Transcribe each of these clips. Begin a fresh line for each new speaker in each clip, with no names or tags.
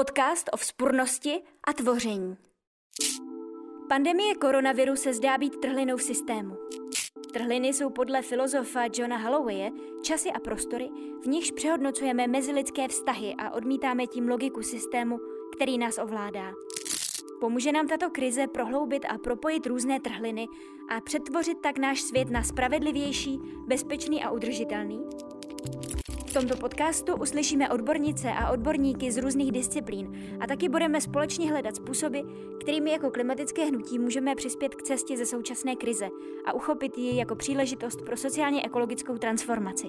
Podcast o vzpurnosti a tvoření. Pandemie koronaviru se zdá být trhlinou v systému. Trhliny jsou podle filozofa Johna Hallowaye časy a prostory, v nichž přehodnocujeme mezilidské vztahy a odmítáme tím logiku systému, který nás ovládá. Pomůže nám tato krize prohloubit a propojit různé trhliny a přetvořit tak náš svět na spravedlivější, bezpečný a udržitelný? V tomto podcastu uslyšíme odbornice a odborníky z různých disciplín a taky budeme společně hledat způsoby, kterými jako klimatické hnutí můžeme přispět k cestě ze současné krize a uchopit ji jako příležitost pro sociálně ekologickou transformaci.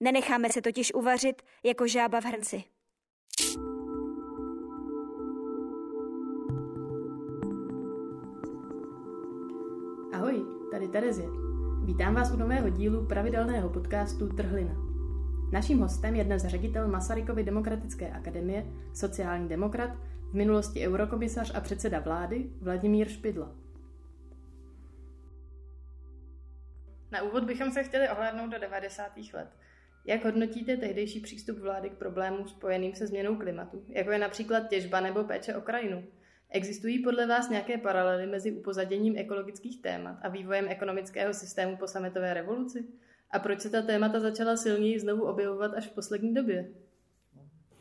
Nenecháme se totiž uvařit jako žába v hrnci.
Ahoj, tady Terezie. Vítám vás u nového dílu pravidelného podcastu Trhlina. Naším hostem je dnes ředitel Masarykovy demokratické akademie, sociální demokrat, v minulosti eurokomisař a předseda vlády Vladimír Špidla. Na úvod bychom se chtěli ohlédnout do 90. let. Jak hodnotíte tehdejší přístup vlády k problémům spojeným se změnou klimatu, jako je například těžba nebo péče o krajinu? Existují podle vás nějaké paralely mezi upozaděním ekologických témat a vývojem ekonomického systému po sametové revoluci? A proč se ta témata začala silněji znovu objevovat až v poslední době?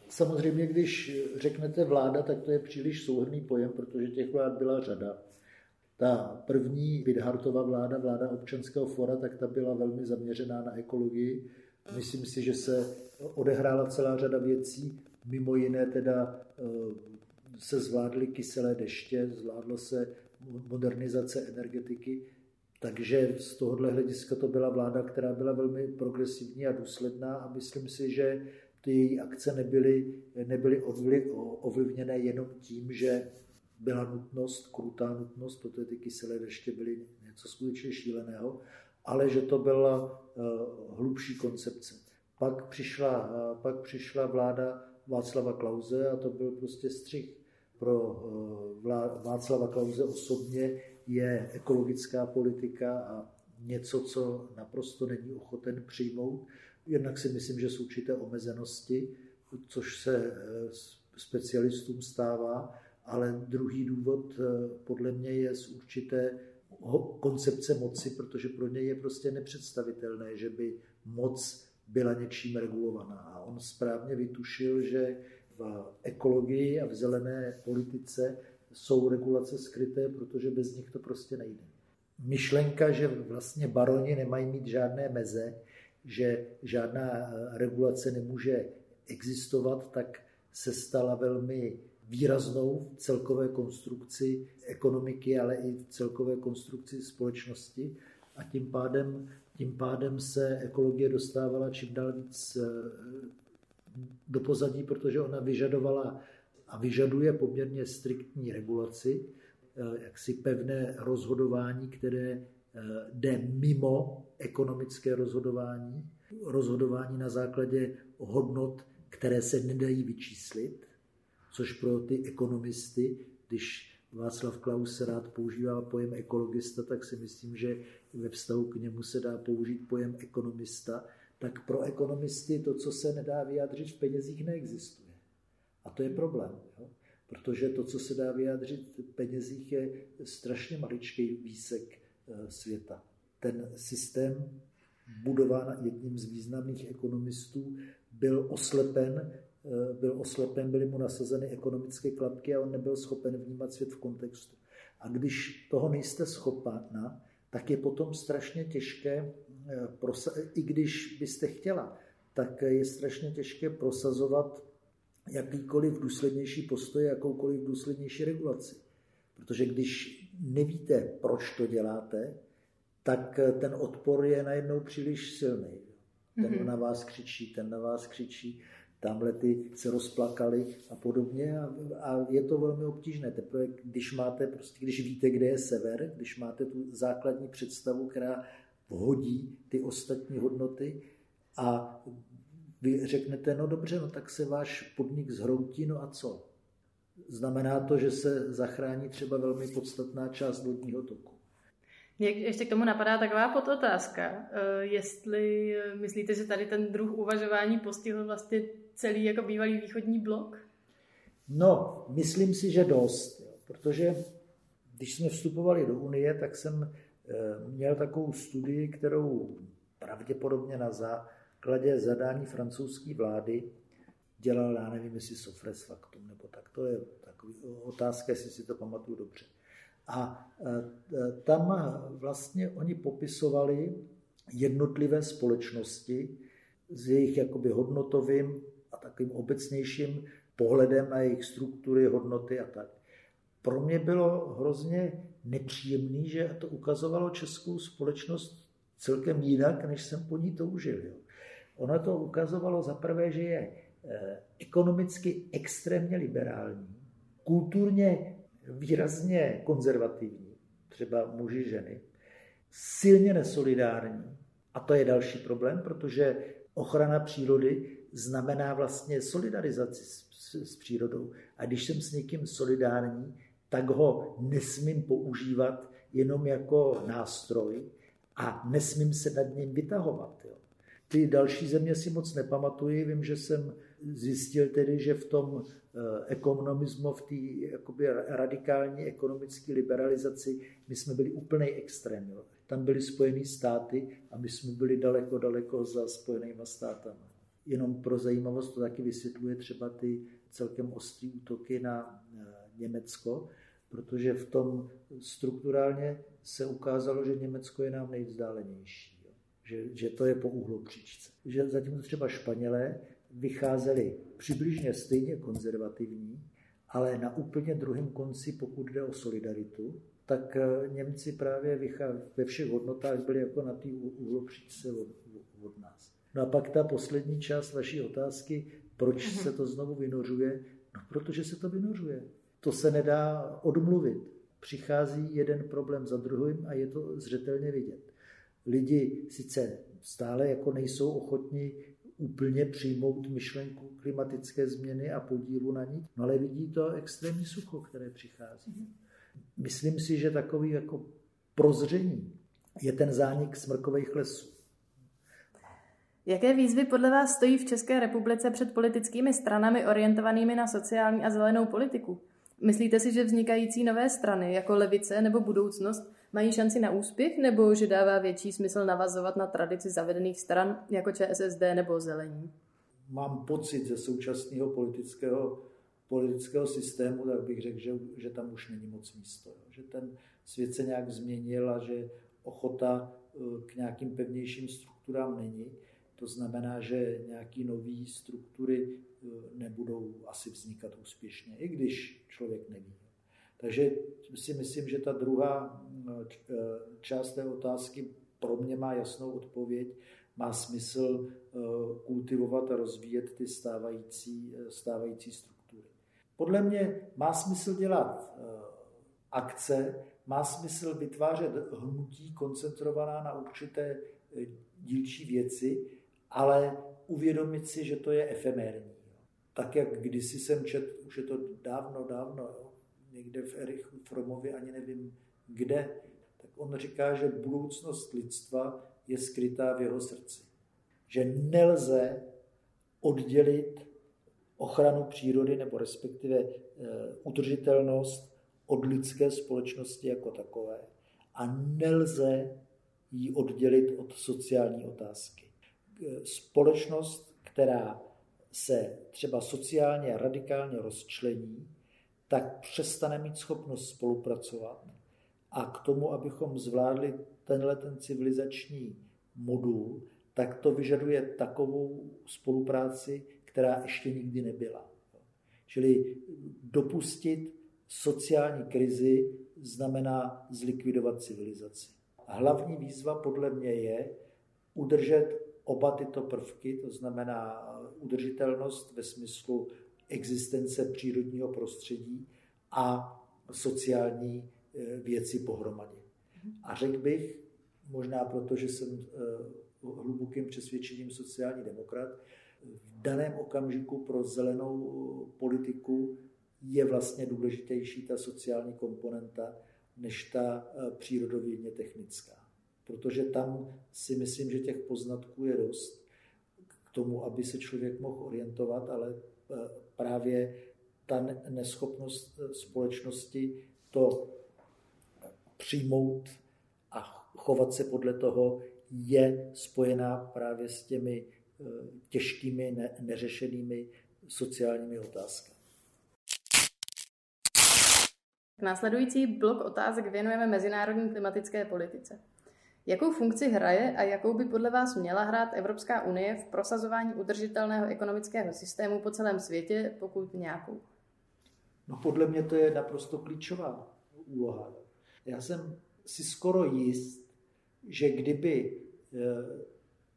Samozřejmě, když řeknete vláda, tak to je příliš souhrný pojem, protože těch vlád byla řada. Ta první Vidhartova vláda, vláda občanského fora, tak ta byla velmi zaměřená na ekologii. Myslím si, že se odehrála celá řada věcí, mimo jiné teda eh, se zvládly kyselé deště, zvládlo se modernizace energetiky, takže z tohohle hlediska to byla vláda, která byla velmi progresivní a důsledná a myslím si, že ty její akce nebyly, nebyly ovlivněné jenom tím, že byla nutnost, krutá nutnost, protože ty kyselé deště byly něco skutečně šíleného, ale že to byla uh, hlubší koncepce. Pak přišla, uh, pak přišla vláda Václava Klauze a to byl prostě střih pro eh, Václava Klauze osobně je ekologická politika a něco, co naprosto není ochoten přijmout. Jednak si myslím, že jsou určité omezenosti, což se eh, specialistům stává, ale druhý důvod eh, podle mě je z určité koncepce moci, protože pro něj je prostě nepředstavitelné, že by moc byla něčím regulovaná. A on správně vytušil, že v ekologii a v zelené politice jsou regulace skryté, protože bez nich to prostě nejde. Myšlenka, že vlastně baroni nemají mít žádné meze, že žádná eh, regulace nemůže existovat, tak se stala velmi výraznou v celkové konstrukci ekonomiky, ale i v celkové konstrukci společnosti a tím pádem, tím pádem se ekologie dostávala čím dál víc eh, do pozadí, protože ona vyžadovala a vyžaduje poměrně striktní regulaci, eh, jaksi pevné rozhodování, které eh, jde mimo ekonomické rozhodování, rozhodování na základě hodnot, které se nedají vyčíslit, což pro ty ekonomisty, když Václav Klaus rád používá pojem ekologista, tak si myslím, že ve vztahu k němu se dá použít pojem ekonomista, tak pro ekonomisty to, co se nedá vyjádřit v penězích, neexistuje. A to je problém, jo? protože to, co se dá vyjádřit v penězích, je strašně maličký výsek eh, světa. Ten systém, budován jedním z významných ekonomistů, byl oslepen, eh, byl oslepen, byly mu nasazeny ekonomické klapky a on nebyl schopen vnímat svět v kontextu. A když toho nejste schopna, tak je potom strašně těžké i když byste chtěla, tak je strašně těžké prosazovat jakýkoliv důslednější postoj, jakoukoliv důslednější regulaci. Protože když nevíte, proč to děláte, tak ten odpor je najednou příliš silný. Ten mm-hmm. na vás křičí, ten na vás křičí, tamhle ty se rozplakali a podobně a, a je to velmi obtížné. Teprve, když máte, prostě, když víte, kde je sever, když máte tu základní představu, která vhodí ty ostatní hodnoty a vy řeknete, no dobře, no tak se váš podnik zhroutí, no a co? Znamená to, že se zachrání třeba velmi podstatná část vodního toku.
Mě ještě k tomu napadá taková podotázka. Eh, jestli myslíte, že tady ten druh uvažování postihl vlastně celý jako bývalý východní blok?
No, myslím si, že dost, protože když jsme vstupovali do Unie, tak jsem měl takovou studii, kterou pravděpodobně na základě zadání francouzské vlády dělal, já nevím, jestli Sofres Factum, nebo tak, to je takový otázka, jestli si to pamatuju dobře. A e, tam vlastně oni popisovali jednotlivé společnosti s jejich jakoby hodnotovým a takovým obecnějším pohledem na jejich struktury, hodnoty a tak. Pro mě bylo hrozně nepříjemný, že to ukazovalo českou společnost celkem jinak, než jsem po ní toužil. Jo. Ono to ukazovalo za prvé, že je eh, ekonomicky extrémně liberální, kulturně výrazně konzervativní, třeba muži, ženy, silně nesolidární. A to je další problém, protože ochrana přírody znamená vlastně solidarizaci s, s, s přírodou. A když jsem s někým solidární, tak ho nesmím používat jenom jako nástroj, a nesmím se nad ním vytahovat. Jo. Ty další země si moc nepamatuji, vím, že jsem zjistil tedy, že v tom eh, ekonomismu, v té radikální ekonomické liberalizaci, my jsme byli úplný extrém. Jo. Tam byly Spojené státy a my jsme byli daleko, daleko za Spojenými státami. Jenom pro zajímavost to taky vysvětluje třeba ty celkem ostré útoky na eh, Německo, protože v tom strukturálně se ukázalo, že Německo je nám nejvzdálenější, jo. Že, že to je po uhlopříčce. Že zatímco třeba Španělé vycházeli přibližně stejně konzervativní, ale na úplně druhém konci, pokud jde o solidaritu, tak eh, Němci právě ve všech hodnotách byli jako na té uhlopříčce od, od nás. No a pak ta poslední část vaší otázky, proč mhm. se to znovu vynořuje? No, protože se to vynořuje. To se nedá odmluvit. Přichází jeden problém za druhým a je to zřetelně vidět. Lidi sice stále jako nejsou ochotní úplně přijmout myšlenku klimatické změny a podílu na ní, no ale vidí to extrémní sucho, které přichází. Myslím si, že takový jako prozření je ten zánik smrkových lesů.
Jaké výzvy podle vás stojí v České republice před politickými stranami orientovanými na sociální a zelenou politiku? Myslíte si, že vznikající nové strany, jako levice nebo budoucnost, mají šanci na úspěch, nebo že dává větší smysl navazovat na tradici zavedených stran, jako ČSSD nebo Zelení?
Mám pocit ze současného politického, politického systému, tak bych řekl, že, že tam už není moc místo. Že ten svět se nějak změnil a že ochota eh, k nějakým pevnějším strukturám není. To znamená, že nějaké nové struktury nebudou asi vznikat úspěšně, i když člověk neví. Takže si myslím, že ta druhá eh, část té otázky pro mě má jasnou odpověď. Má smysl eh, kultivovat a rozvíjet ty stávající, stávající struktury. Podle mě má smysl dělat akce, má smysl vytvářet hnutí koncentrovaná na určité dílčí věci, ale uvědomit si, že to je efemérní. Tak jak kdysi jsem čet, už je to dávno, dávno, jo, někde v Erichu Fromovi, ani nevím kde, tak on říká, že budoucnost lidstva je skrytá v jeho srdci. Že nelze oddělit ochranu přírody nebo respektive e, udržitelnost od lidské společnosti jako takové a nelze ji oddělit od sociální otázky společnost, která se třeba sociálně radikálně rozčlení, tak přestane mít schopnost spolupracovat a k tomu, abychom zvládli tenhle ten civilizační modul, tak to vyžaduje takovou spolupráci, která ještě nikdy nebyla. Čili dopustit sociální krizi znamená zlikvidovat civilizaci. Hlavní výzva podle mě je udržet oba tyto prvky, to znamená udržitelnost ve smyslu existence přírodního prostředí a sociální e, věci pohromadě. A řekl bych, možná proto, že jsem e, hlubokým přesvědčením sociální demokrat, v daném okamžiku pro zelenou politiku je vlastně důležitější ta sociální komponenta než ta přírodovědně technická. Protože tam si myslím, že těch poznatků je dost tomu, aby se člověk mohl orientovat, ale právě ta neschopnost společnosti to přijmout a chovat se podle toho je spojená právě s těmi eh, těžkými, ne, neřešenými sociálními otázkami.
Následující blok otázek věnujeme mezinárodní klimatické politice. Jakou funkci hraje a jakou by podle vás měla hrát Evropská unie v prosazování udržitelného ekonomického systému po celém světě, pokud nějakou?
No podle mě to je naprosto klíčová úloha. Já jsem si skoro jist, že kdyby eh,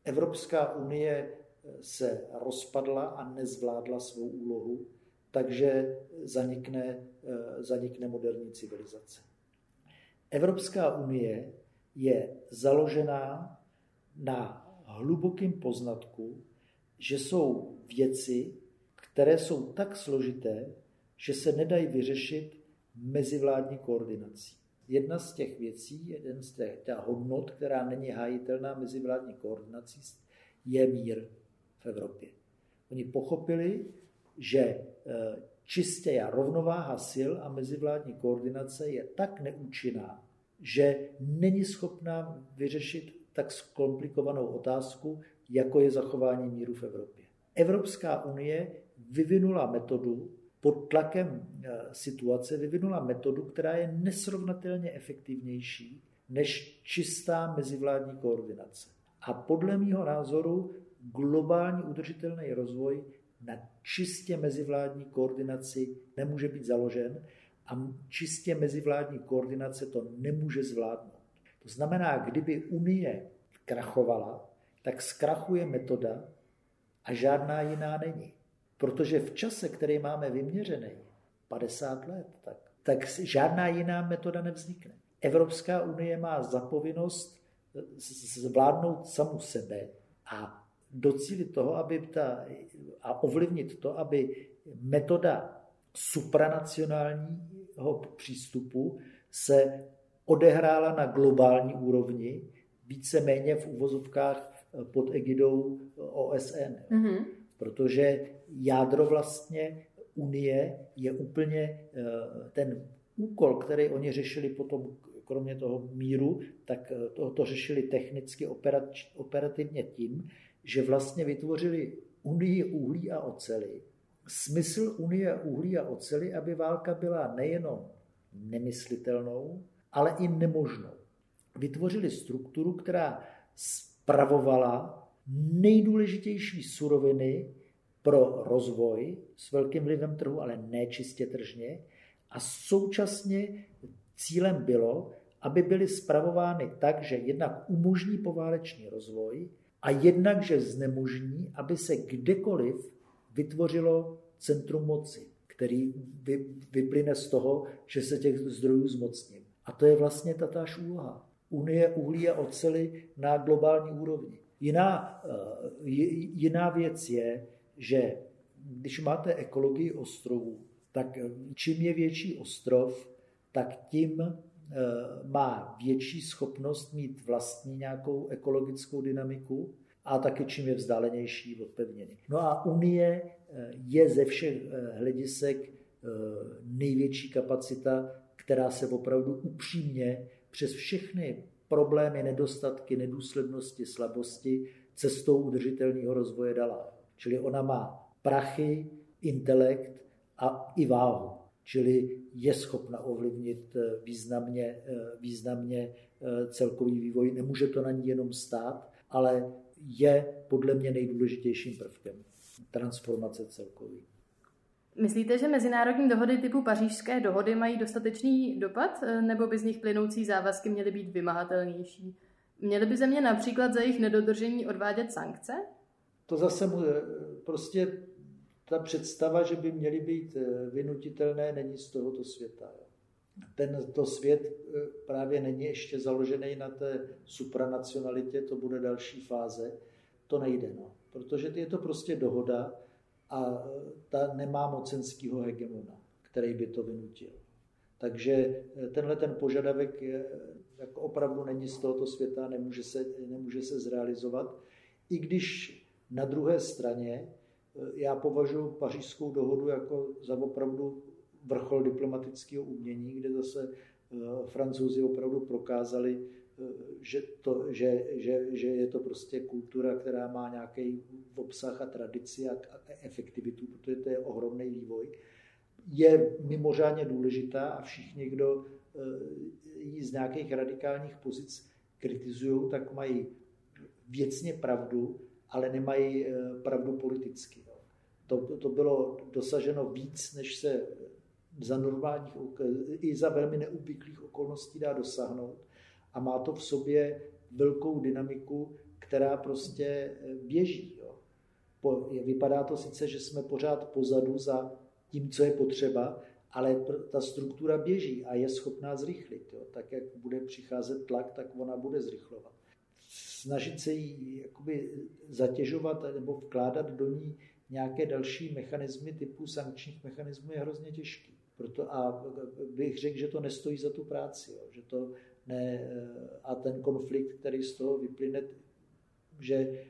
Evropská unie eh, se rozpadla a nezvládla svou úlohu, takže zanikne, eh, zanikne moderní civilizace. Evropská unie je založená na hlubokém poznatku, že jsou věci, které jsou tak složité, že se nedají vyřešit mezivládní koordinací. Jedna z těch věcí, jeden z těch, těch hodnot, která není hájitelná mezivládní koordinací, je mír v Evropě. Oni pochopili, že e, čistě rovnováha sil a mezivládní koordinace je tak neúčinná, že není schopná vyřešit tak zkomplikovanou otázku, jako je zachování míru v Evropě. Evropská unie vyvinula metodu, pod tlakem eh, situace vyvinula metodu, která je nesrovnatelně efektivnější než čistá mezivládní koordinace. A podle mého názoru globální udržitelný rozvoj na čistě mezivládní koordinaci nemůže být založen a čistě mezivládní koordinace to nemůže zvládnout. To znamená, kdyby Unie krachovala, tak zkrachuje metoda a žádná jiná není. Protože v čase, který máme vyměřený, 50 let, tak, tak žádná jiná metoda nevznikne. Evropská unie má zapovinnost zvládnout samu sebe a docílit toho, aby ta, a ovlivnit to, aby metoda supranacionálního přístupu se odehrála na globální úrovni, více-méně v uvozovkách pod egidou OSN. Mm-hmm protože jádro vlastně Unie je úplně eh, ten úkol, který oni řešili potom, kromě toho míru, tak eh, to, to řešili technicky, operativně tím, že vlastně vytvořili Unii uhlí a ocely. Smysl Unie uhlí a ocely, aby válka byla nejenom nemyslitelnou, ale i nemožnou. Vytvořili strukturu, která spravovala nejdůležitější suroviny pro rozvoj s velkým vlivem trhu, ale ne čistě tržně. A současně cílem bylo, aby byly spravovány tak, že jednak umožní poválečný rozvoj a jednak, že znemožní, aby se kdekoliv vytvořilo centrum moci, který vyplyne z toho, že se těch zdrojů zmocním. A to je vlastně tatáž úloha. Unie uhlí a ocely na globální úrovni. Jiná, eh, jiná věc je, že když máte ekologii ostrovů, tak čím je větší ostrov, tak tím eh, má větší schopnost mít vlastní nějakou ekologickou dynamiku a taky čím je vzdálenější od pevniny. No a Unie je ze všech hledisek největší kapacita, která se opravdu upřímně přes všechny problémy, nedostatky, nedůslednosti, slabosti cestou udržitelného rozvoje dala. Čili ona má prachy, intelekt a i váhu. Čili je schopna ovlivnit eh, významně, eh, významně eh, celkový vývoj. Nemůže to na ní jenom stát, ale je podle mě nejdůležitějším prvkem transformace celkový.
Myslíte, že mezinárodní dohody typu pařížské dohody mají dostatečný dopad, eh, nebo by z nich plynoucí závazky měly být vymahatelnější? Měly by země například za jejich nedodržení odvádět sankce?
To zase eh, prostě ta představa, že by měly být eh, vynutitelné, není z tohoto světa. Ten to svět právě není ještě založený na té supranacionalitě, to bude další fáze. To nejde, no. Protože je to prostě dohoda, a ta nemá mocenského hegemona, který by to vynutil. Takže tenhle ten požadavek je, jako opravdu není z tohoto světa, nemůže se, nemůže se zrealizovat. I když na druhé straně já považuji pařížskou dohodu jako za opravdu vrchol diplomatického umění, kde zase francouzi opravdu prokázali, že, to, že, že, že je to prostě kultura, která má nějaký obsah a tradici a, efektivitu, protože to je ohromný vývoj, je mimořádně důležitá a všichni, kdo eh, ji z nějakých radikálních pozic kritizují, tak mají věcně pravdu, ale nemají eh, pravdu politicky. To, to bylo dosaženo víc, než se za normálních, i za velmi neobvyklých okolností dá dosáhnout a má to v sobě velkou dynamiku, která prostě eh, běží. Jo. Po, vypadá to sice, že jsme pořád pozadu za tím, co je potřeba, ale ta struktura běží a je schopná zrychlit. Jo. Tak, jak bude přicházet tlak, tak ona bude zrychlovat. Snažit se jí jakoby zatěžovat nebo vkládat do ní nějaké další mechanismy typu sankčních mechanismů je hrozně těžký. Proto a bych řekl, že to nestojí za tu práci, jo. že to ne, a ten konflikt, který z toho vyplyne, že e,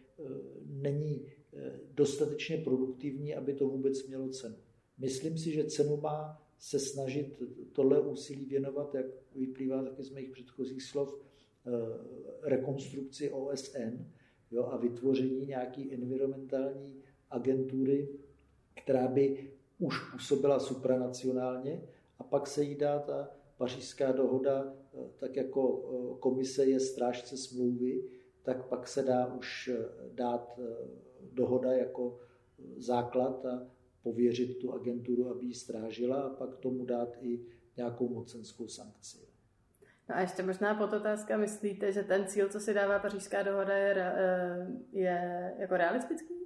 není e, dostatečně produktivní, aby to vůbec mělo cenu. Myslím si, že cenu má se snažit tohle úsilí věnovat, jak vyplývá taky z mých předchozích slov, e, rekonstrukci OSN jo, a vytvoření nějaký environmentální agentury, která by už působila supranacionálně a pak se jí dá ta pařížská dohoda, eh, tak jako eh, komise je strážce smlouvy, tak pak se dá už eh, dát dohoda jako základ a pověřit tu agenturu, aby ji strážila a pak tomu dát i nějakou mocenskou sankci.
No a ještě možná podotázka, myslíte, že ten cíl, co si dává pařížská dohoda, je, je jako realistický?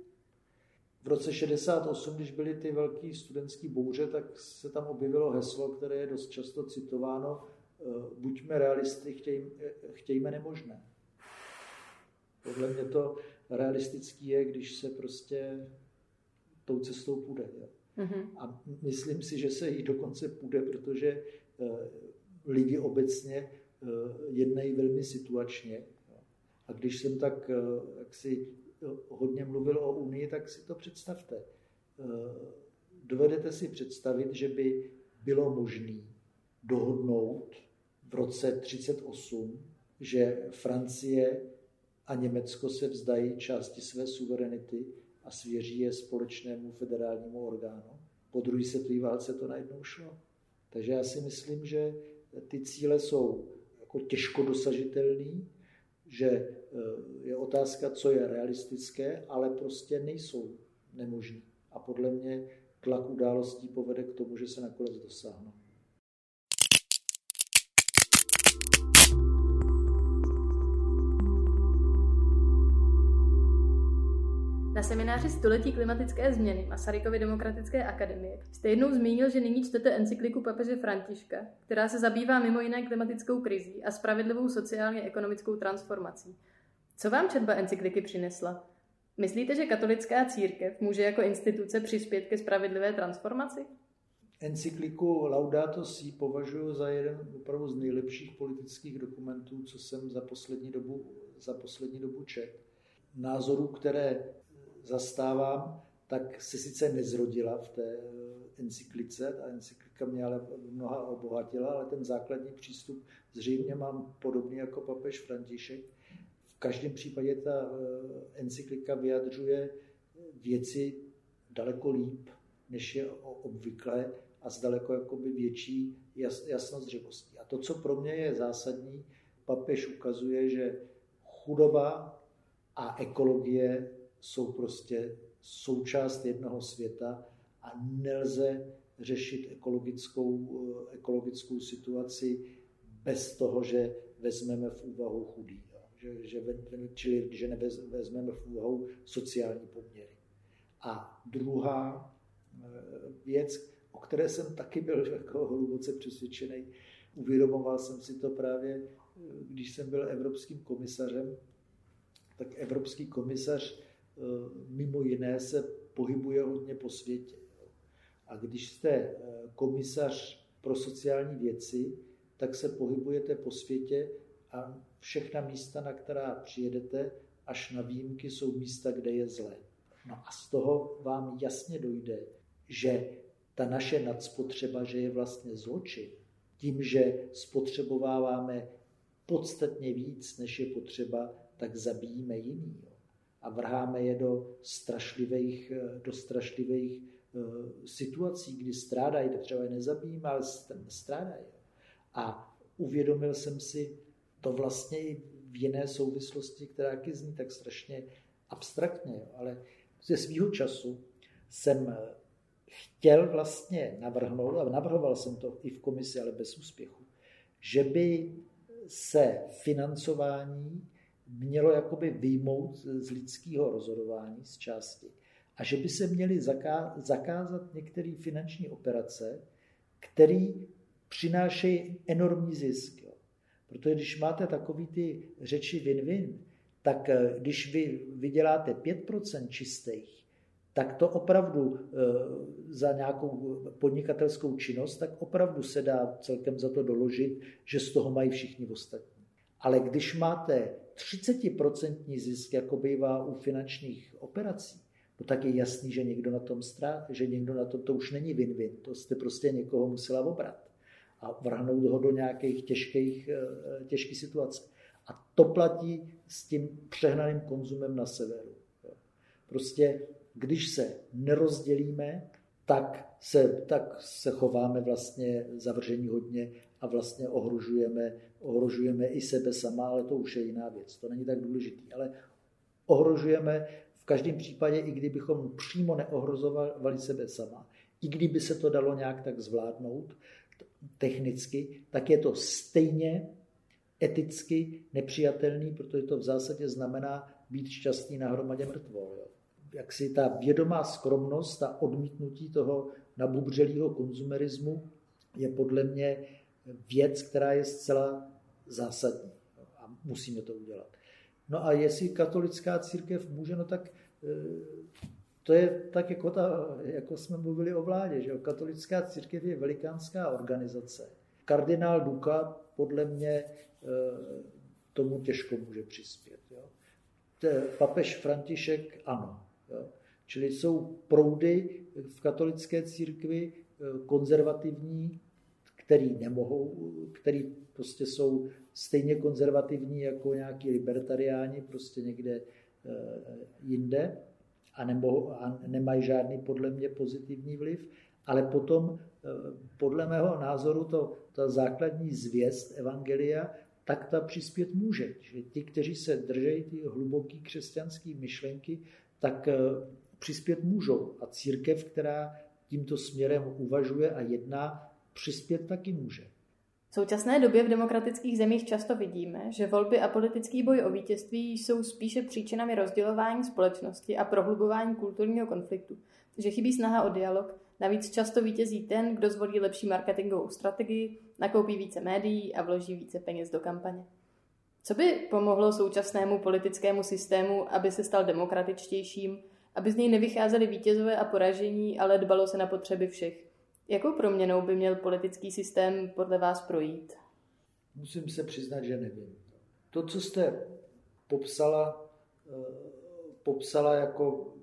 v roce 68, když byly ty velké studentské bouře, tak se tam objevilo heslo, které je dost často citováno, eh, buďme realisty, chtěj, eh, chtějme nemožné. Podle mě to realistický je, když se prostě tou cestou půjde. Jo. Mm-hmm. A myslím si, že se jí dokonce půjde, protože eh, lidi obecně jednají velmi situačně. A když jsem tak jak si hodně mluvil o Unii, tak si to představte. Eh, dovedete si představit, že by bylo možné dohodnout v roce 1938, že Francie a Německo se vzdají části své suverenity a svěří je společnému federálnímu orgánu. Po druhé světové válce to najednou šlo. Takže já si myslím, že ty cíle jsou jako těžko dosažitelné, že eh, je otázka, co je realistické, ale prostě nejsou nemožné. A podle mě tlak událostí povede k tomu, že se nakonec dosáhnou.
Na semináři Století klimatické změny Masarykovy demokratické akademie jste jednou zmínil, že nyní čtete encykliku papeže Františka, která se zabývá mimo jiné klimatickou krizí a spravedlivou sociálně-ekonomickou transformací. Co vám četba encykliky přinesla? Myslíte, že katolická církev může jako instituce přispět ke spravedlivé transformaci?
Encykliku Laudato Si považuji za jeden opravdu z nejlepších politických dokumentů, co jsem za poslední dobu, za poslední dobu čet. Názorů, které zastávám, tak se sice nezrodila v té eh, encyklice, ta encyklika mě ale mnoha obohatila, ale ten základní přístup zřejmě mám podobný jako papež František. V každém případě ta eh, encyklika vyjadřuje věci daleko líp, než je obvykle a s daleko jakoby větší jasnozřivostí. A to, co pro mě je zásadní, papež ukazuje, že chudoba a ekologie jsou prostě součást jednoho světa a nelze řešit ekologickou, eh, ekologickou situaci bez toho, že vezmeme v úvahu chudý. Že, že, čili že nevezmeme v úvahu sociální poměry. A druhá eh, věc, o které jsem taky byl jako hluboce přesvědčený, uvědomoval jsem si to právě, eh, když jsem byl evropským komisařem, tak evropský komisař mimo jiné se pohybuje hodně po světě. A když jste eh, komisař pro sociální věci, tak se pohybujete po světě a všechna místa, na která přijedete, až na výjimky, jsou místa, kde je zlé. No a z toho vám jasně dojde, že ta naše nadspotřeba, že je vlastně zločin, tím, že spotřebováváme podstatně víc, než je potřeba, tak zabijíme jiný. Jo. A vrháme je do strašlivých, do strašlivých uh, situací, kdy strádají, třeba je nezabijíme, ale strádají. A uvědomil jsem si to vlastně i v jiné souvislosti, která zní tak strašně abstraktně, jo. ale ze svého času jsem chtěl vlastně navrhnout, a navrhoval jsem to i v komisi, ale bez úspěchu, že by se financování mělo jakoby vyjmout z lidského rozhodování z části a že by se měly zakázat některé finanční operace, které přinášejí enormní zisk. Jo. Protože když máte takový ty řeči win-win, tak eh, když vy vyděláte 5% čistých, tak to opravdu eh, za nějakou podnikatelskou činnost, tak opravdu se dá celkem za to doložit, že z toho mají všichni ostatní. Ale když máte 30% zisk, jako bývá u finančních operací, no tak je jasný, že někdo na tom strá, že někdo na tom, to už není win-win, to jste prostě někoho musela obrat a vrhnout ho do nějakých těžkých, eh, těžkých situací. A to platí s tím přehnaným konzumem na severu. Prostě když se nerozdělíme, tak se, tak se chováme vlastně zavržení hodně a vlastně ohrožujeme, ohrožujeme i sebe sama, ale to už je jiná věc. To není tak důležitý. Ale ohrožujeme v každém případě, i kdybychom přímo neohrozovali sebe sama, i kdyby se to dalo nějak tak zvládnout technicky, tak je to stejně eticky nepřijatelný, protože to v zásadě znamená být šťastný na hromadě mrtvol. Jo jak si ta vědomá skromnost, ta odmítnutí toho nabubřelého konzumerismu je podle mě věc, která je zcela zásadní a musíme to udělat. No a jestli katolická církev může, no tak e, to je tak jako, ta, jako jsme mluvili o vládě, že katolická církev je velikánská organizace. Kardinál Duka podle mě e, tomu těžko může přispět. Jo. Papež František ano. Jo. Čili jsou proudy v katolické církvi eh, konzervativní, který nemohou, který prostě jsou stejně konzervativní jako nějaký libertariáni prostě někde eh, jinde a, nemohou, a nemají žádný podle mě pozitivní vliv, ale potom eh, podle mého názoru to, ta základní zvěst Evangelia, tak ta přispět může. Čili ti, kteří se držejí ty hluboké křesťanské myšlenky, tak eh, přispět můžou. A církev, která tímto směrem uvažuje a jedná, přispět taky může.
V současné době v demokratických zemích často vidíme, že volby a politický boj o vítězství jsou spíše příčinami rozdělování společnosti a prohlubování kulturního konfliktu, že chybí snaha o dialog, navíc často vítězí ten, kdo zvolí lepší marketingovou strategii, nakoupí více médií a vloží více peněz do kampaně. Co by pomohlo současnému politickému systému, aby se stal demokratičtějším, aby z něj nevycházely vítězové a poražení, ale dbalo se na potřeby všech? Jakou proměnou by měl politický systém podle vás projít?
Musím se přiznat, že nevím. To, co jste popsala, eh, popsala jako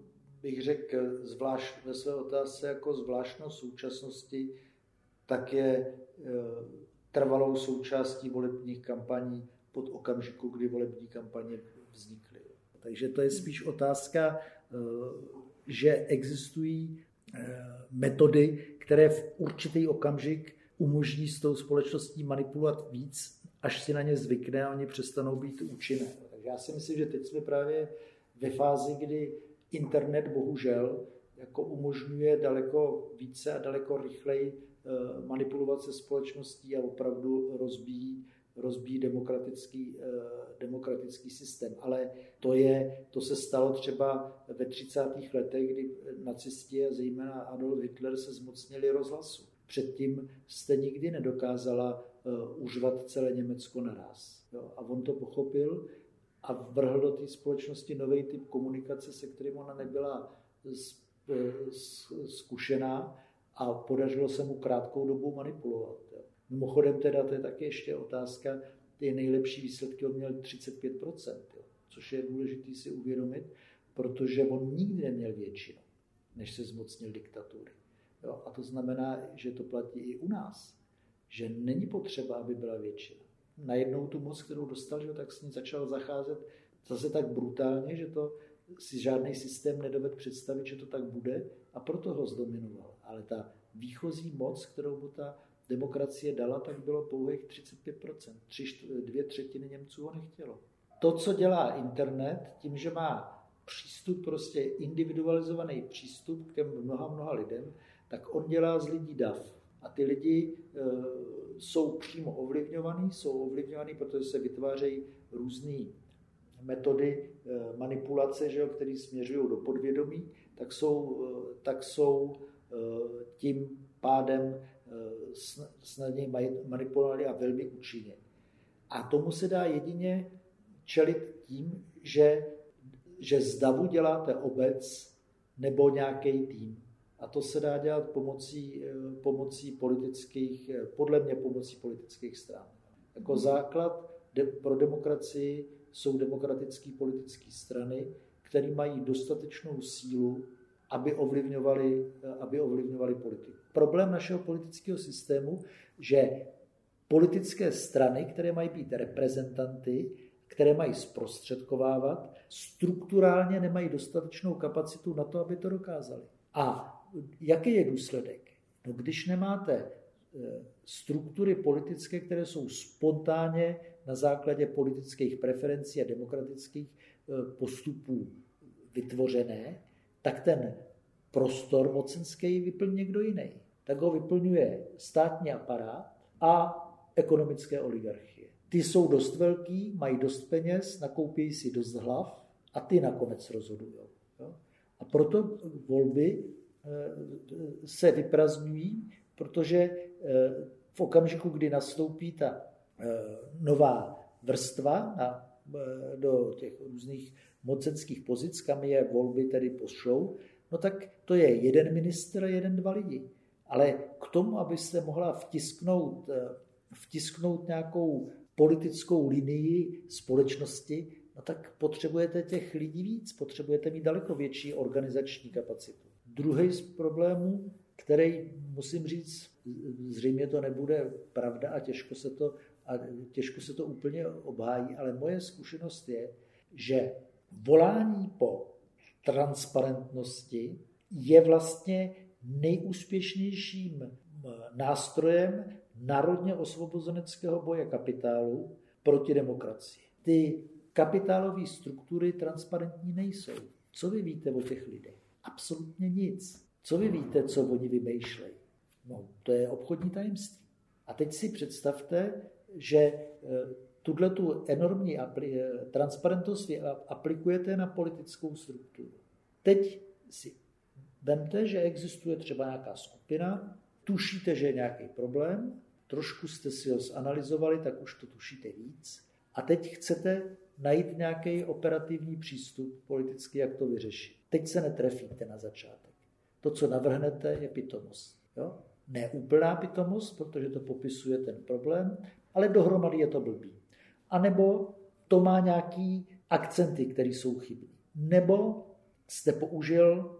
bych řekl zvlášť, ve své otázce jako zvláštnost současnosti, tak je eh, trvalou součástí volebních kampaní pod okamžiku, kdy volební kampaně vznikly. Takže to je spíš otázka, eh, že existují metody, které v určitý okamžik umožní s tou společností manipulovat víc, až si na ně zvykne a oni přestanou být účinné. Takže já si myslím, že teď jsme právě ve fázi, kdy internet bohužel jako umožňuje daleko více a daleko rychleji eh, manipulovat se společností a opravdu rozbíjí rozbíjí demokratický, eh, demokratický systém. Ale to, je, to se stalo třeba ve 30. letech, kdy nacisti a zejména Adolf Hitler se zmocnili rozhlasu. Předtím jste nikdy nedokázala uh, užvat celé Německo naraz. Jo? A on to pochopil a vrhl do té společnosti nový typ komunikace, se kterým ona nebyla eh, zkušená a podařilo se mu krátkou dobu manipulovat. Mimochodem teda to je taky ještě otázka, ty nejlepší výsledky on měl 35%, jo, což je důležité si uvědomit, protože on nikdy neměl většinu, než se zmocnil diktatury. Jo, a to znamená, že to platí i u nás, že není potřeba, aby byla většina. Najednou tu moc, kterou dostal, že, tak s ní začal zacházet zase tak brutálně, že to si žádný systém nedovedl představit, že to tak bude a proto ho zdominoval. Ale ta výchozí moc, kterou mu ta demokracie dala, tak bylo pouhých 35%. Tři, dvě třetiny Němců ho nechtělo. To, co dělá internet, tím, že má přístup, prostě individualizovaný přístup k mnoha, mnoha lidem, tak on dělá z lidí dav. A ty lidi e, jsou přímo ovlivňovaný, jsou ovlivňovaný, protože se vytvářejí různé metody e, manipulace, že které směřují do podvědomí, tak jsou, e, tak jsou e, tím pádem snadněji manipulovali a velmi účinně. A tomu se dá jedině čelit tím, že, že z davu děláte obec nebo nějaký tým. A to se dá dělat pomocí, eh, pomocí politických, eh, podle mě pomocí politických stran. Jako základ pro demokracii jsou demokratické politické strany, které mají dostatečnou sílu, aby ovlivňovali, eh, aby ovlivňovali politiku. Problém našeho politického systému, že politické strany, které mají být reprezentanty, které mají zprostředkovávat, strukturálně nemají dostatečnou kapacitu na to, aby to dokázali. A jaký je důsledek? No, když nemáte e, struktury politické, které jsou spontánně na základě politických preferencí a demokratických e, postupů vytvořené, tak ten prostor mocenský vyplní někdo jiný. Tak ho vyplňuje státní aparát a ekonomické oligarchie. Ty jsou dost velký, mají dost peněz, nakoupí si dost hlav a ty nakonec rozhodují. A proto volby Eh, se vyprazňují, protože eh, v okamžiku, kdy nastoupí ta eh, nová vrstva na, do těch různých mocenských pozic, kam je volby tedy pošlou, no tak to je jeden ministr a jeden, dva lidi. Ale k tomu, aby se mohla vtisknout, vtisknout nějakou politickou linii společnosti, no tak potřebujete těch lidí víc, potřebujete mít daleko větší organizační kapacitu. Druhý z problémů, který musím říct, zřejmě to nebude pravda a těžko se to, a těžko se to úplně obhájí, ale moje zkušenost je, že volání po transparentnosti je vlastně nejúspěšnějším nástrojem národně osvobozeneckého boje kapitálu proti demokracii. Ty kapitálové struktury transparentní nejsou. Co vy víte o těch lidech? Absolutně nic. Co vy víte, co oni vymýšlejí? No, to je obchodní tajemství. A teď si představte, že eh, tuhle tu enormní eh, transparentnost vy aplikujete na politickou strukturu. Teď si vemte, že existuje třeba nějaká skupina, tušíte, že je nějaký problém, trošku jste si ho zanalizovali, tak už to tušíte víc. A teď chcete najít nějaký operativní přístup politicky, jak to vyřešit. Teď se netrefíte na začátek. To, co navrhnete, je pitomost. Jo? Ne úplná pitomost, protože to popisuje ten problém, ale dohromady je to blbý. A nebo to má nějaký akcenty, které jsou chybné. Nebo jste použil,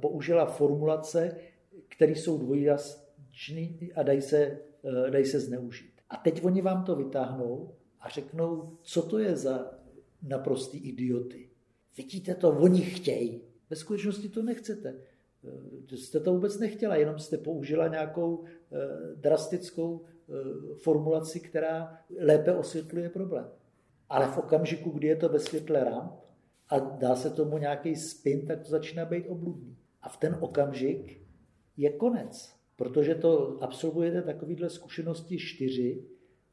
použila formulace, které jsou dvojjasné a dají se, dají se zneužít. A teď oni vám to vytáhnou a řeknou, co to je za naprostý idioty. Vidíte to, oni chtějí. Ve skutečnosti to nechcete. Eh, jste to vůbec nechtěla, jenom jste použila nějakou eh, drastickou formulaci, která lépe osvětluje problém. Ale v okamžiku, kdy je to ve světle ramp a dá se tomu nějaký spin, tak to začíná být obludný. A v ten okamžik je konec, protože to absolvujete takovýhle zkušenosti čtyři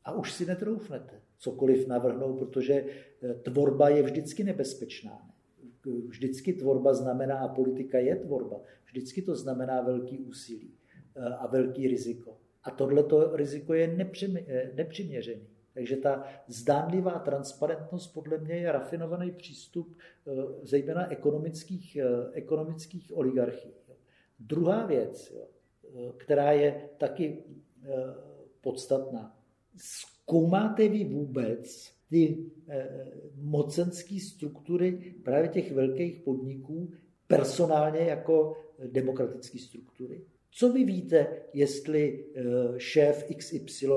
a už si netroufnete cokoliv navrhnout, protože tvorba je vždycky nebezpečná. Ne? vždycky tvorba znamená, a politika je tvorba, vždycky to znamená velký úsilí eh, a velký riziko. A tohleto riziko je eh, nepřiměřený. Takže ta zdánlivá transparentnost podle mě je rafinovaný přístup eh, zejména ekonomických, ekonomických oligarchií. Druhá věc, která je taky podstatná. Zkoumáte vy vůbec ty mocenské struktury právě těch velkých podniků personálně jako demokratické struktury? Co vy víte, jestli šéf XY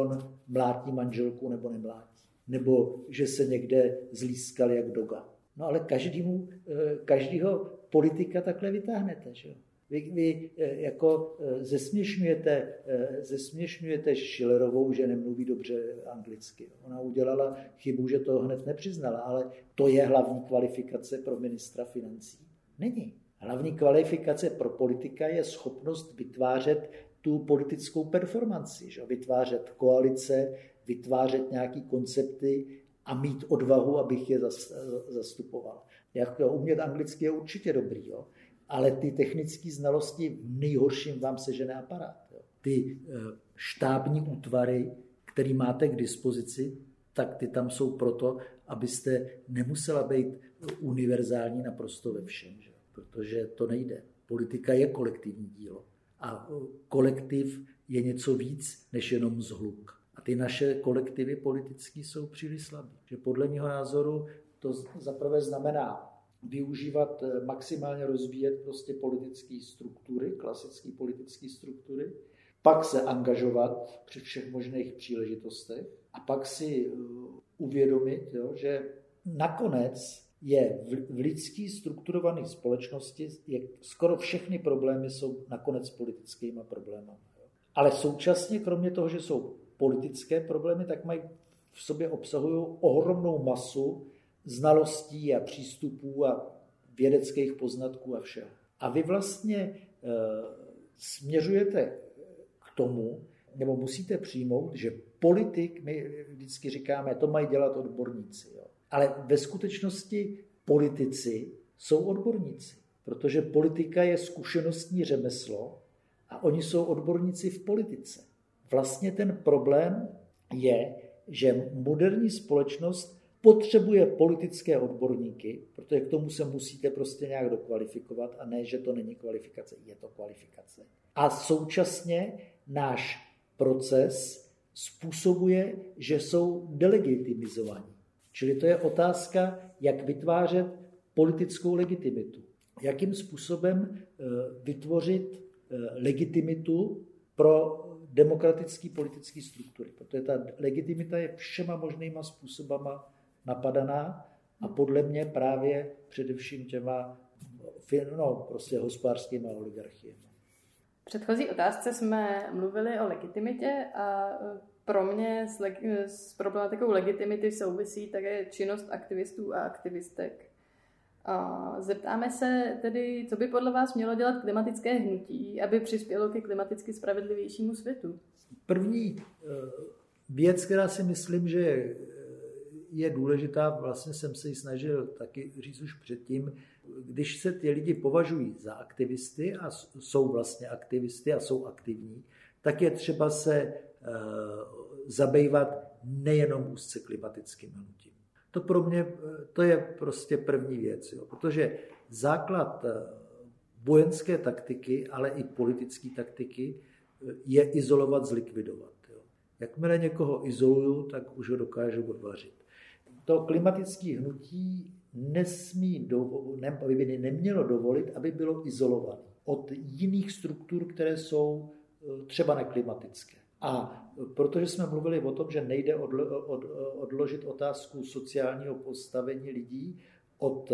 mlátí manželku nebo nemlátí? Nebo že se někde zlískal jak doga? No ale každému, eh, každýho politika takhle vytáhnete. Že? Vy, vy eh, jako eh, zesměšňujete, zesměšňujete Schillerovou, že nemluví dobře anglicky. Ona udělala chybu, že to hned nepřiznala, ale to je hlavní kvalifikace pro ministra financí. Není. Hlavní kvalifikace pro politika je schopnost vytvářet tu politickou performanci, že? vytvářet koalice, vytvářet nějaké koncepty, a mít odvahu, abych je zastupoval. Jak umět anglicky je určitě dobrý, jo? ale ty technické znalosti v nejhorším vám sežene aparát. Jo? Ty eh, štábní útvary, které máte k dispozici, tak ty tam jsou proto, abyste nemusela být univerzální naprosto ve všem, že? Protože to nejde. Politika je kolektivní dílo a kolektiv je něco víc než jenom zhluk. A ty naše kolektivy politické jsou příliš slabé. Že podle mého názoru to zaprvé znamená využívat, eh, maximálně rozvíjet prostě politické struktury, klasické politické struktury, pak se angažovat při všech možných příležitostech a pak si eh, uvědomit, jo, že nakonec je v, v lidský strukturované společnosti je, skoro všechny problémy jsou nakonec politickými problémy. Ale současně, kromě toho, že jsou politické problémy, tak mají v sobě obsahují ohromnou masu znalostí a přístupů a vědeckých poznatků a všeho. A vy vlastně e, směřujete k tomu, nebo musíte přijmout, že politik, my vždycky říkáme, to mají dělat odborníci. Jo. Ale ve skutečnosti politici jsou odborníci, protože politika je zkušenostní řemeslo a oni jsou odborníci v politice. Vlastně ten problém je, že moderní společnost potřebuje politické odborníky, protože k tomu se musíte prostě nějak dokvalifikovat a ne, že to není kvalifikace, je to kvalifikace. A současně náš proces způsobuje, že jsou delegitimizovaní. Čili to je otázka, jak vytvářet politickou legitimitu. Jakým způsobem eh, vytvořit eh, legitimitu pro demokratické politické struktury, protože ta legitimita je všema možnýma způsobama napadaná a podle mě právě především těma no, prostě hospodářskými oligarchiemi.
V předchozí otázce jsme mluvili o legitimitě a pro mě s, leg- s problematikou legitimity souvisí také činnost aktivistů a aktivistek. A zeptáme se tedy, co by podle vás mělo dělat klimatické hnutí, aby přispělo ke klimaticky spravedlivějšímu světu?
První eh, věc, která si myslím, že je důležitá, vlastně jsem se ji snažil taky říct už předtím, když se ty lidi považují za aktivisty a jsou vlastně aktivisty a jsou aktivní, tak je třeba se zabývat nejenom úzce klimatickým hnutím. To pro mě to je prostě první věc, jo, protože základ eh, vojenské taktiky, ale i politické taktiky eh, je izolovat, zlikvidovat. Jo. Jakmile někoho izoluju, tak už ho dokážu odvařit. To klimatické hnutí nesmí ne, by nemělo dovolit, aby bylo izolované od jiných struktur, které jsou eh, třeba neklimatické. A protože jsme mluvili o tom, že nejde odložit otázku sociálního postavení lidí od,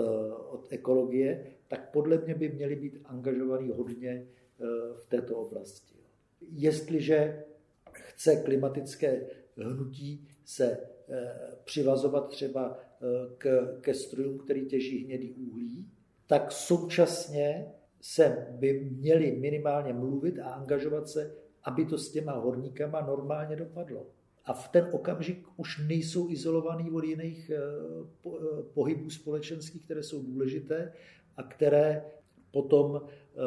od ekologie, tak podle mě by měli být angažovaní hodně eh, v této oblasti. Jestliže chce klimatické hnutí se eh, přivazovat třeba eh, k, ke strojům, který těží hnědý uhlí, tak současně se by měli minimálně mluvit a angažovat se aby to s těma horníkama normálně dopadlo. A v ten okamžik už nejsou izolovaný od jiných eh, eh, pohybů společenských, které jsou důležité a které potom eh,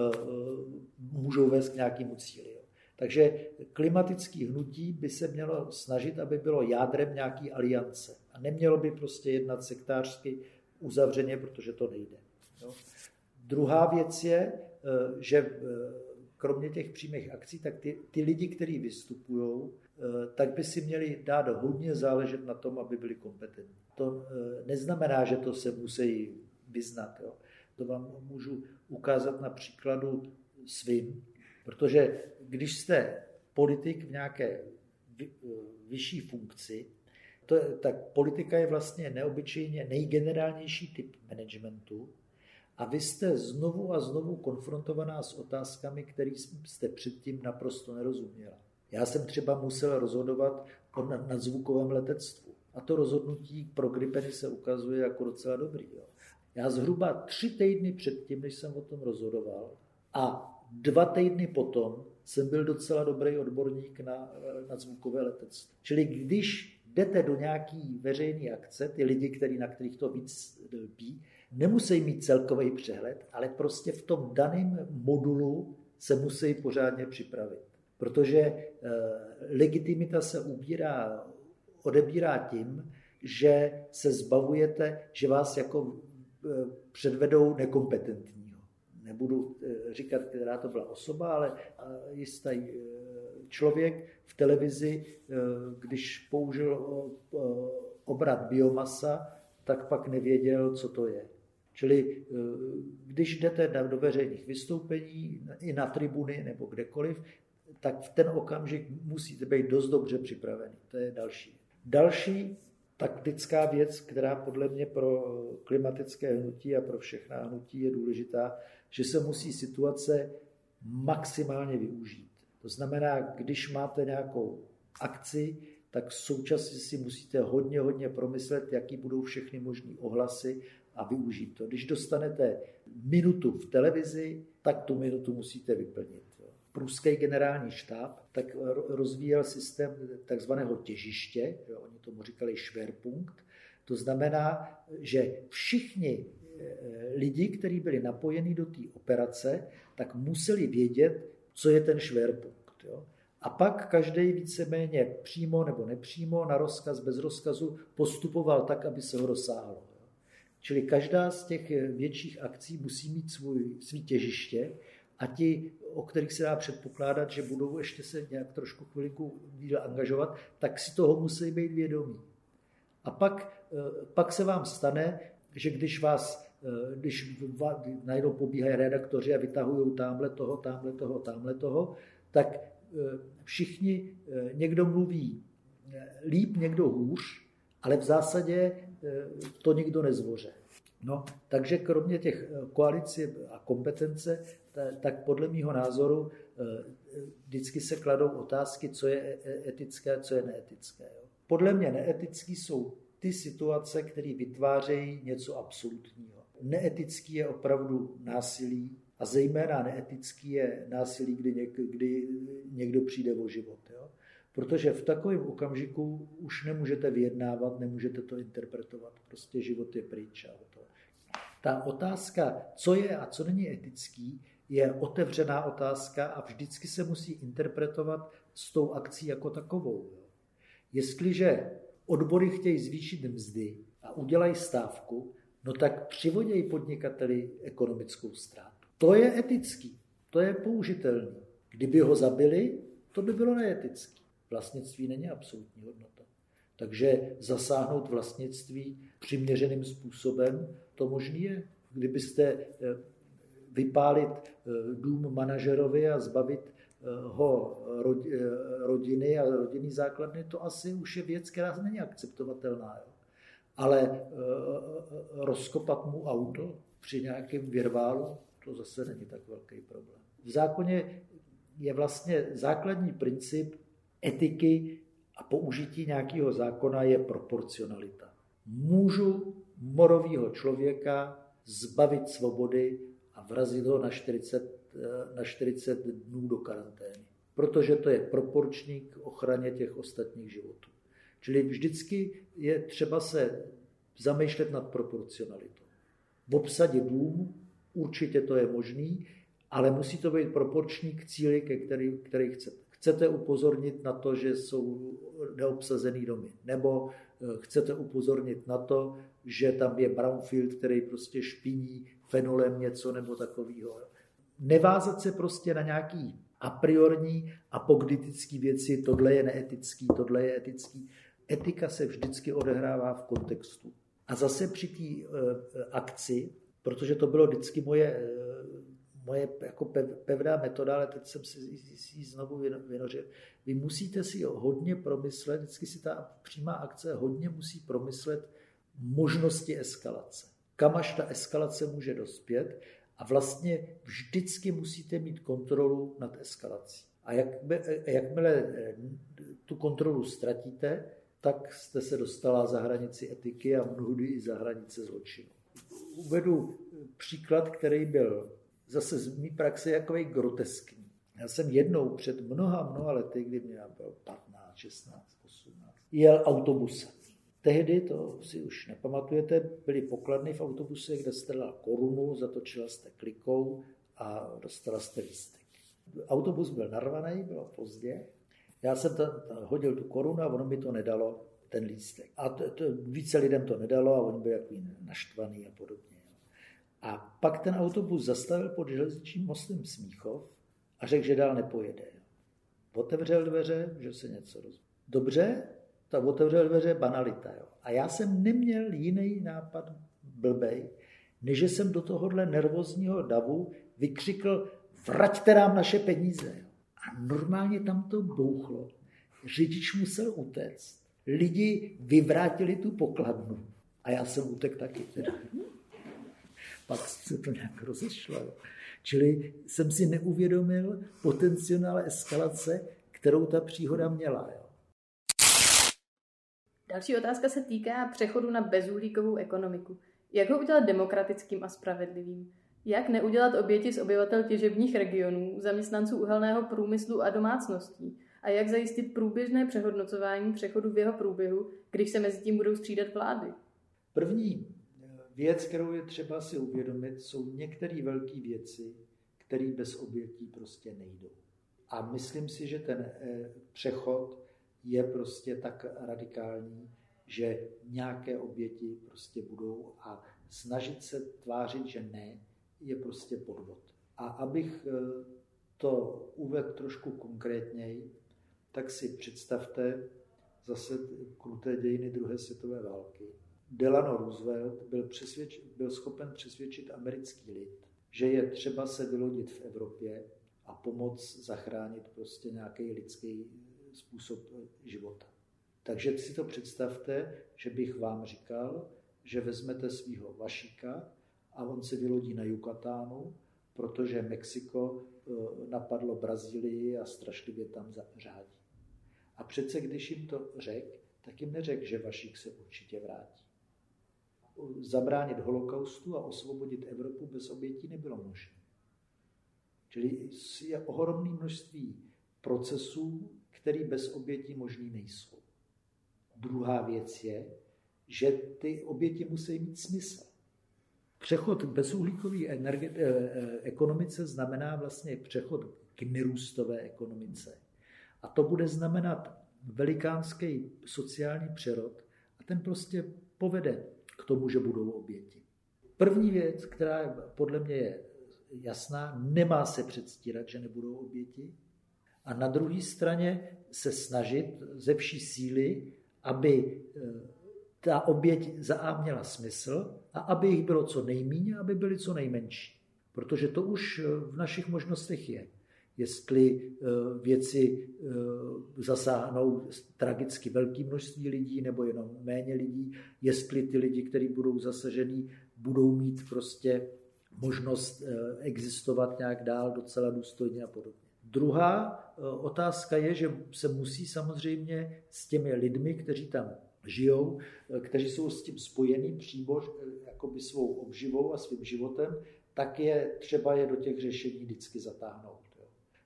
můžou vést k nějakému cíli. Takže klimatické hnutí by se mělo snažit, aby bylo jádrem nějaký aliance. A nemělo by prostě jednat sektářsky uzavřeně, protože to nejde. Druhá věc je, že kromě těch přímých akcí, tak ty, ty lidi, kteří vystupují, eh, tak by si měli dát hodně záležet na tom, aby byli kompetentní. To eh, neznamená, že to se musí vyznat. Jo. To vám můžu ukázat na příkladu svým, protože když jste politik v nějaké vyšší funkci, to, tak politika je vlastně neobyčejně nejgenerálnější typ managementu a vy jste znovu a znovu konfrontovaná s otázkami, které jste předtím naprosto nerozuměla. Já jsem třeba musel rozhodovat o nadzvukovém letectvu. A to rozhodnutí pro gripeny se ukazuje jako docela dobrý. Jo. Já zhruba tři týdny předtím, než jsem o tom rozhodoval, a dva týdny potom jsem byl docela dobrý odborník na, na zvukové letectví. Čili když jdete do nějaký veřejné akce, ty lidi, který, na kterých to víc lpí, nemusí mít celkový přehled, ale prostě v tom daném modulu se musí pořádně připravit. Protože e, legitimita se ubírá, odebírá tím, že se zbavujete, že vás jako e, předvedou nekompetentního. Nebudu e, říkat, která to byla osoba, ale jistý člověk v televizi, když použil obrat biomasa, tak pak nevěděl, co to je. Čili eh, když jdete do veřejných vystoupení, i na tribuny nebo kdekoliv, tak v ten okamžik musíte být dost dobře připravený. To je další. Další taktická věc, která podle mě pro klimatické hnutí a pro všechna hnutí je důležitá, že se musí situace maximálně využít. To znamená, když máte nějakou akci, tak současně si musíte hodně, hodně promyslet, jaký budou všechny možné ohlasy a využít to. Když dostanete minutu v televizi, tak tu minutu musíte vyplnit. Pruský generální štáb tak rozvíjel systém takzvaného těžiště, oni tomu říkali Schwerpunkt, to znamená, že všichni eh, lidi, kteří byli napojeni do té operace, tak museli vědět, co je ten Schwerpunkt. Jo. A pak každý víceméně přímo nebo nepřímo na rozkaz, bez rozkazu postupoval tak, aby se ho dosáhlo. Čili každá z těch eh, větších akcí musí mít svůj, svý těžiště a ti, o kterých se dá předpokládat, že budou ještě se nějak trošku chvilku díl angažovat, tak si toho musí být vědomí. A pak, eh, pak se vám stane, že když vás, eh, když najednou pobíhají redaktoři a vytahují tamhle toho, tamhle toho, tamhle toho, tak všichni, někdo mluví líp, někdo hůř, ale v zásadě to nikdo nezvoře. No, takže kromě těch eh, koalicí a kompetence, tak podle mého názoru eh, vždycky se kladou otázky, co je e, e, etické, co je neetické. Podle mě neetický jsou ty situace, které vytvářejí něco absolutního. Neetický je opravdu násilí a zejména neetický je násilí, kdy, něk, kdy někdo přijde o život. Jo? Protože v takovém okamžiku už nemůžete vyjednávat, nemůžete to interpretovat. Prostě život je pryč. A to. Ta otázka, co je a co není etický, je otevřená otázka a vždycky se musí interpretovat s tou akcí jako takovou. Jestliže odbory chtějí zvýšit mzdy a udělají stávku, no tak přivodějí podnikateli ekonomickou ztrátu. To je etický, to je použitelný. Kdyby ho zabili, to by bylo neetické. Vlastnictví není absolutní hodnota. Takže zasáhnout vlastnictví přiměřeným způsobem, to možný je. Kdybyste eh, vypálit eh, dům manažerovi a zbavit eh, ho rodiny a rodinný základny, to asi už je věc, která není akceptovatelná. Ale rozkopat mu auto při nějakém věrválu, to zase není tak velký problém. V zákoně je vlastně základní princip etiky a použití nějakého zákona je proporcionalita. Můžu morového člověka zbavit svobody a vrazit ho na 40, na 40 dnů do karantény. Protože to je proporční k ochraně těch ostatních životů. Čili vždycky je třeba se zamýšlet nad proporcionalitou. V obsadě dům určitě to je možný, ale musí to být proporční k cíli, ke který, který chcete chcete upozornit na to, že jsou neobsazený domy, nebo eh, chcete upozornit na to, že tam je brownfield, který prostě špiní fenolem něco nebo takového. nevázat se prostě na nějaký a priorní apogditický věci, tohle je neetický, tohle je etický. Etika se vždycky odehrává v kontextu. A zase při té uh, akci, protože to bylo vždycky moje, uh, moje jako pevná metoda, ale teď jsem si ji znovu vynořil. Vy musíte si hodně promyslet, vždycky si ta přímá akce hodně musí promyslet možnosti eskalace. Kam až ta eskalace může dospět a vlastně vždycky musíte mít kontrolu nad eskalací. A jakmile eh, tu kontrolu ztratíte, tak jste se dostala za hranici etiky a mnohdy i za hranice zločinu. Uvedu příklad, který byl zase z mý praxe jakovej groteskní. Já jsem jednou před mnoha, mnoha lety, kdy mě bylo 15, 16, 18, jel autobusem. Tehdy, to si už nepamatujete, byly pokladny v autobuse, kde jste dala korunu, zatočila jste klikou a dostala jste lístek. Autobus byl narvaný, bylo pozdě. Já jsem tam hodil tu korunu a ono mi to nedalo, ten lístek. A to, to, více lidem to nedalo a oni byli jako naštvaný a podobně. A pak ten autobus zastavil pod železničním mostem Smíchov a řekl, že dál nepojede. Otevřel dveře, že se něco roz... Dobře, ta otevřel dveře banalita. Jo. A já jsem neměl jiný nápad blbej, než jsem do tohohle nervózního davu vykřikl, vraťte nám naše peníze. A normálně tam to bouchlo. Řidič musel utéct. Lidi vyvrátili tu pokladnu. A já jsem utek taky. Teda. Pak se to nějak rozešlo. Čili jsem si neuvědomil potenciál eskalace, kterou ta příhoda měla. Jo.
Další otázka se týká přechodu na bezuhlíkovou ekonomiku. Jak ho udělat demokratickým a spravedlivým? Jak neudělat oběti z obyvatel těžebních regionů, zaměstnanců uhelného průmyslu a domácností? A jak zajistit průběžné přehodnocování přechodu v jeho průběhu, když se mezi tím budou střídat vlády?
První věc, kterou je třeba si uvědomit, jsou některé velké věci, které bez obětí prostě nejdou. A myslím si, že ten eh, přechod je prostě tak radikální, že nějaké oběti prostě budou a snažit se tvářit, že ne, je prostě podvod. A abych eh, to uvedl trošku konkrétněji, tak si představte zase kruté dějiny druhé světové války. Delano Roosevelt byl, přesvědč, byl schopen přesvědčit americký lid, že je třeba se vylodit v Evropě a pomoct zachránit prostě nějaký lidský způsob života. Takže si to představte, že bych vám říkal, že vezmete svého vašíka a on se vylodí na Yucatánu, protože Mexiko eh, napadlo Brazílii a strašlivě tam řádí. A přece, když jim to řekl, tak jim neřekl, že Vašík se určitě vrátí. Zabránit holokaustu a osvobodit Evropu bez obětí nebylo možné. Čili je ohromné množství procesů, které bez obětí možný nejsou. Druhá věc je, že ty oběti musí mít smysl. Přechod k bezuhlíkové eh, eh, ekonomice znamená vlastně přechod k nerůstové ekonomice. A to bude znamenat velikánský sociální přerod a ten prostě povede k tomu, že budou oběti. První věc, která podle mě je jasná, nemá se předstírat, že nebudou oběti. A na druhé straně se snažit ze vší síly, aby eh, ta oběť za A měla smysl a aby jich bylo co nejméně, aby byly co nejmenší. Protože to už v našich možnostech je jestli eh, věci eh, zasáhnou tragicky velké množství lidí nebo jenom méně lidí, jestli ty lidi, kteří budou zasažený, budou mít prostě možnost eh, existovat nějak dál docela důstojně a podobně. Druhá otázka je, že se musí samozřejmě s těmi lidmi, kteří tam žijou, kteří jsou s tím spojení přímo jakoby svou obživou a svým životem, tak je třeba je do těch řešení vždycky zatáhnout.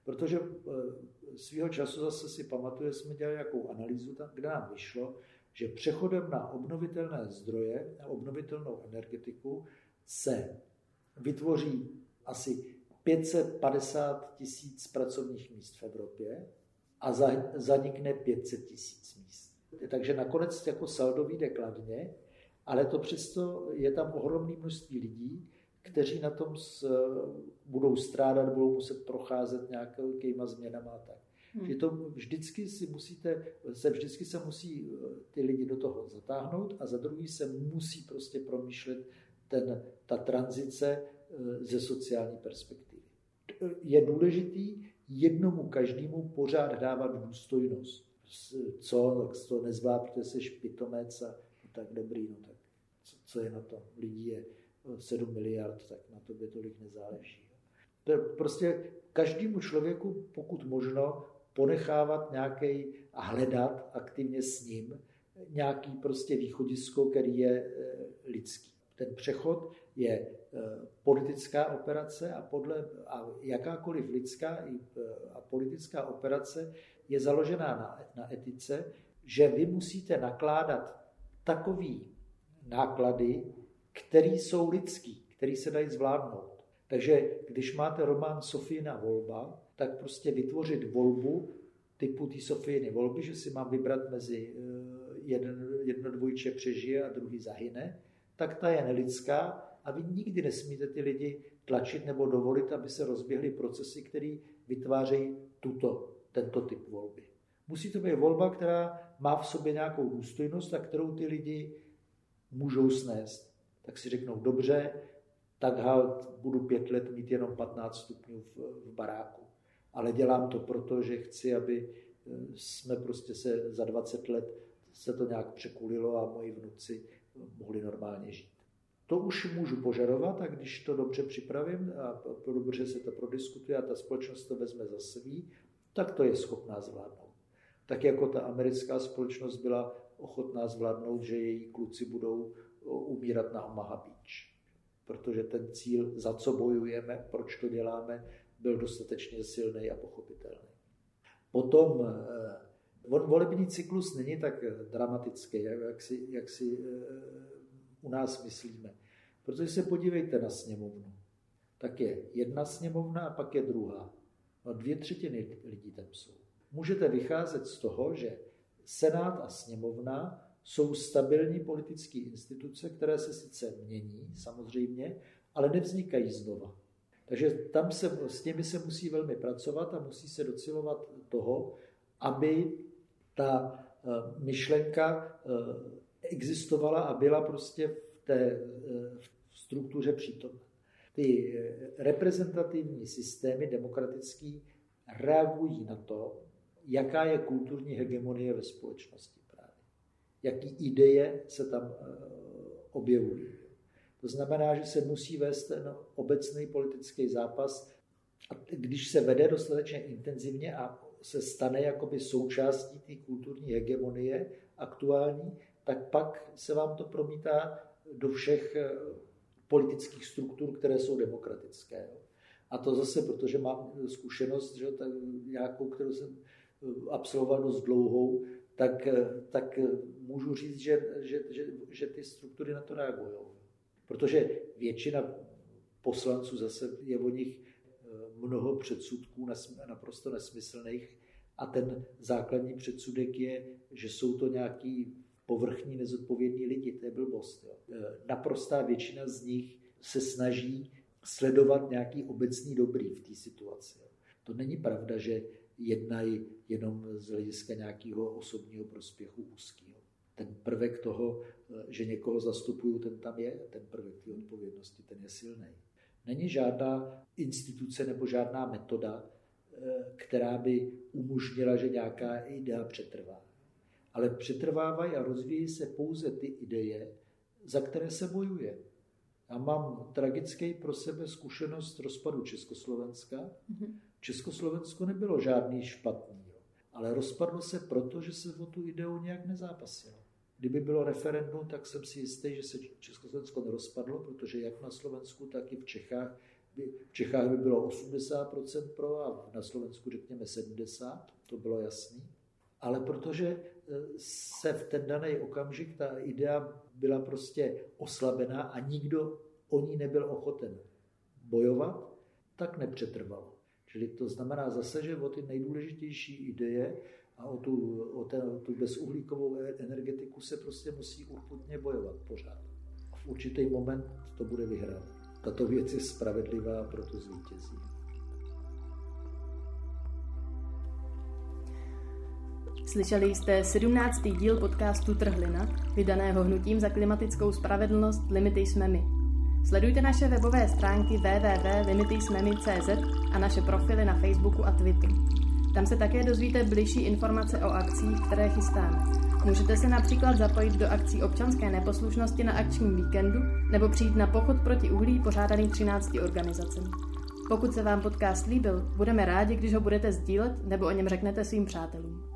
Protože eh, svého času zase si pamatuje, jsme dělali jakou analýzu, kde nám vyšlo, že přechodem na obnovitelné zdroje, a obnovitelnou energetiku se vytvoří asi 550 tisíc pracovních míst v Evropě a zanikne 500 tisíc míst. Takže nakonec jako saldo vyjde kladně, ale to přesto je tam ohromné množství lidí, kteří na tom s, budou strádat, budou muset procházet nějakýma změnama a tak. Hmm. Že to vždycky si musíte, se vždycky se musí eh, ty lidi do toho zatáhnout a za druhý se musí prostě promýšlet ten, ta tranzice eh, ze sociální perspektivy. Je důležitý jednomu každému pořád dávat důstojnost. Co, to nezvá, protože jsi špitomec a tak dobrý, no tak co, co je na tom? Lidí je 7 eh, miliard, tak na to tolik nezáleží. To je prostě každému člověku, pokud možno, ponechávat nějaký a hledat aktivně s ním nějaký prostě východisko, který je eh, lidský. Ten přechod je eh, politická operace a, podle, a jakákoliv lidská eh, a politická operace je založená na, na etice, že vy musíte nakládat takový náklady, které jsou lidský, které se dají zvládnout. Takže když máte román Sofína volba, tak prostě vytvořit volbu typu té Sofíny volby, že si mám vybrat mezi eh, jeden, jedno dvojče přežije a druhý zahyne, tak ta je nelidská a vy nikdy nesmíte ty lidi tlačit nebo dovolit, aby se rozběhly procesy, které vytvářejí tuto, tento typ volby. Musí to být volba, která má v sobě nějakou důstojnost a kterou ty lidi můžou snést. Tak si řeknou, dobře, tak halt budu pět let mít jenom 15 stupňů v, v baráku. Ale dělám to proto, že chci, aby eh, jsme prostě se za 20 let se to nějak překulilo a moji vnuci mohli normálně žít. To už můžu požadovat a když to dobře připravím a dobře se to prodiskutuje a ta společnost to vezme za svý, tak to je schopná zvládnout. Tak jako ta americká společnost byla ochotná zvládnout, že její kluci budou umírat na Omaha Beach protože ten cíl, za co bojujeme, proč to děláme, byl dostatečně silný a pochopitelný. Potom eh, on volební cyklus není tak dramatický, jak si, jak si eh, u nás myslíme. Protože se podívejte na sněmovnu. Tak je jedna sněmovna a pak je druhá. No dvě třetiny lidí tam jsou. Můžete vycházet z toho, že Senát a sněmovna jsou stabilní politické instituce, které se sice mění, samozřejmě, ale nevznikají znova. Takže tam se, s nimi se musí velmi pracovat a musí se docilovat toho, aby ta eh, myšlenka eh, existovala a byla prostě v té eh, v struktuře přítomna. Ty reprezentativní systémy demokratický reagují na to, jaká je kulturní hegemonie ve společnosti jaký ideje se tam eh, objevují. To znamená, že se musí vést ten obecný politický zápas a když se vede dostatečně intenzivně a se stane jakoby součástí té kulturní hegemonie aktuální, tak pak se vám to promítá do všech eh, politických struktur, které jsou demokratické. A to zase, protože mám zkušenost, že, tak, nějakou, kterou jsem eh, absolvoval dost dlouhou, tak, tak můžu říct, že, že, že, že ty struktury na to reagují. Protože většina poslanců zase je o nich eh, mnoho předsudků naprosto nesmyslných a ten základní předsudek je, že jsou to nějaký povrchní nezodpovědní lidi, to je blbost. Jo. Eh, naprostá většina z nich se snaží sledovat nějaký obecný dobrý v té situaci. Jo. To není pravda, že jednají jenom z hlediska nějakého osobního prospěchu úzkého. Ten prvek toho, že někoho zastupují, ten tam je, ten prvek té odpovědnosti, ten je silný. Není žádná instituce nebo žádná metoda, která by umožnila, že nějaká idea přetrvá. Ale přetrvávají a rozvíjí se pouze ty ideje, za které se bojuje. Já mám tragický pro sebe zkušenost rozpadu Československa. Mm-hmm. Československo nebylo žádný špatný, jo. ale rozpadlo se proto, že se o tu ideu nějak nezápasilo. Kdyby bylo referendum, tak jsem si jistý, že se Československo nerozpadlo, protože jak na Slovensku, tak i v Čechách by, v Čechách by bylo 80% pro a na Slovensku řekněme 70%, to bylo jasný. Ale protože e, se v ten daný okamžik ta idea byla prostě oslabená a nikdo o ní nebyl ochoten bojovat, tak nepřetrvalo. Čili to znamená zase, že o ty nejdůležitější ideje a o tu, o ten, o tu bezuhlíkovou energetiku se prostě musí urputně bojovat pořád. A v určitý moment to bude vyhrané. tato věc je spravedlivá a proto zvítězí.
Slyšeli jste 17. díl podcastu Trhlina, vydaného hnutím za klimatickou spravedlnost Limity jsme my. Sledujte naše webové stránky www.limitysmemy.cz a naše profily na Facebooku a Twitteru. Tam se také dozvíte bližší informace o akcích, které chystáme. Můžete se například zapojit do akcí občanské neposlušnosti na akčním víkendu nebo přijít na pochod proti uhlí pořádaný 13 organizacemi. Pokud se vám podcast líbil, budeme rádi, když ho budete sdílet nebo o něm řeknete svým přátelům.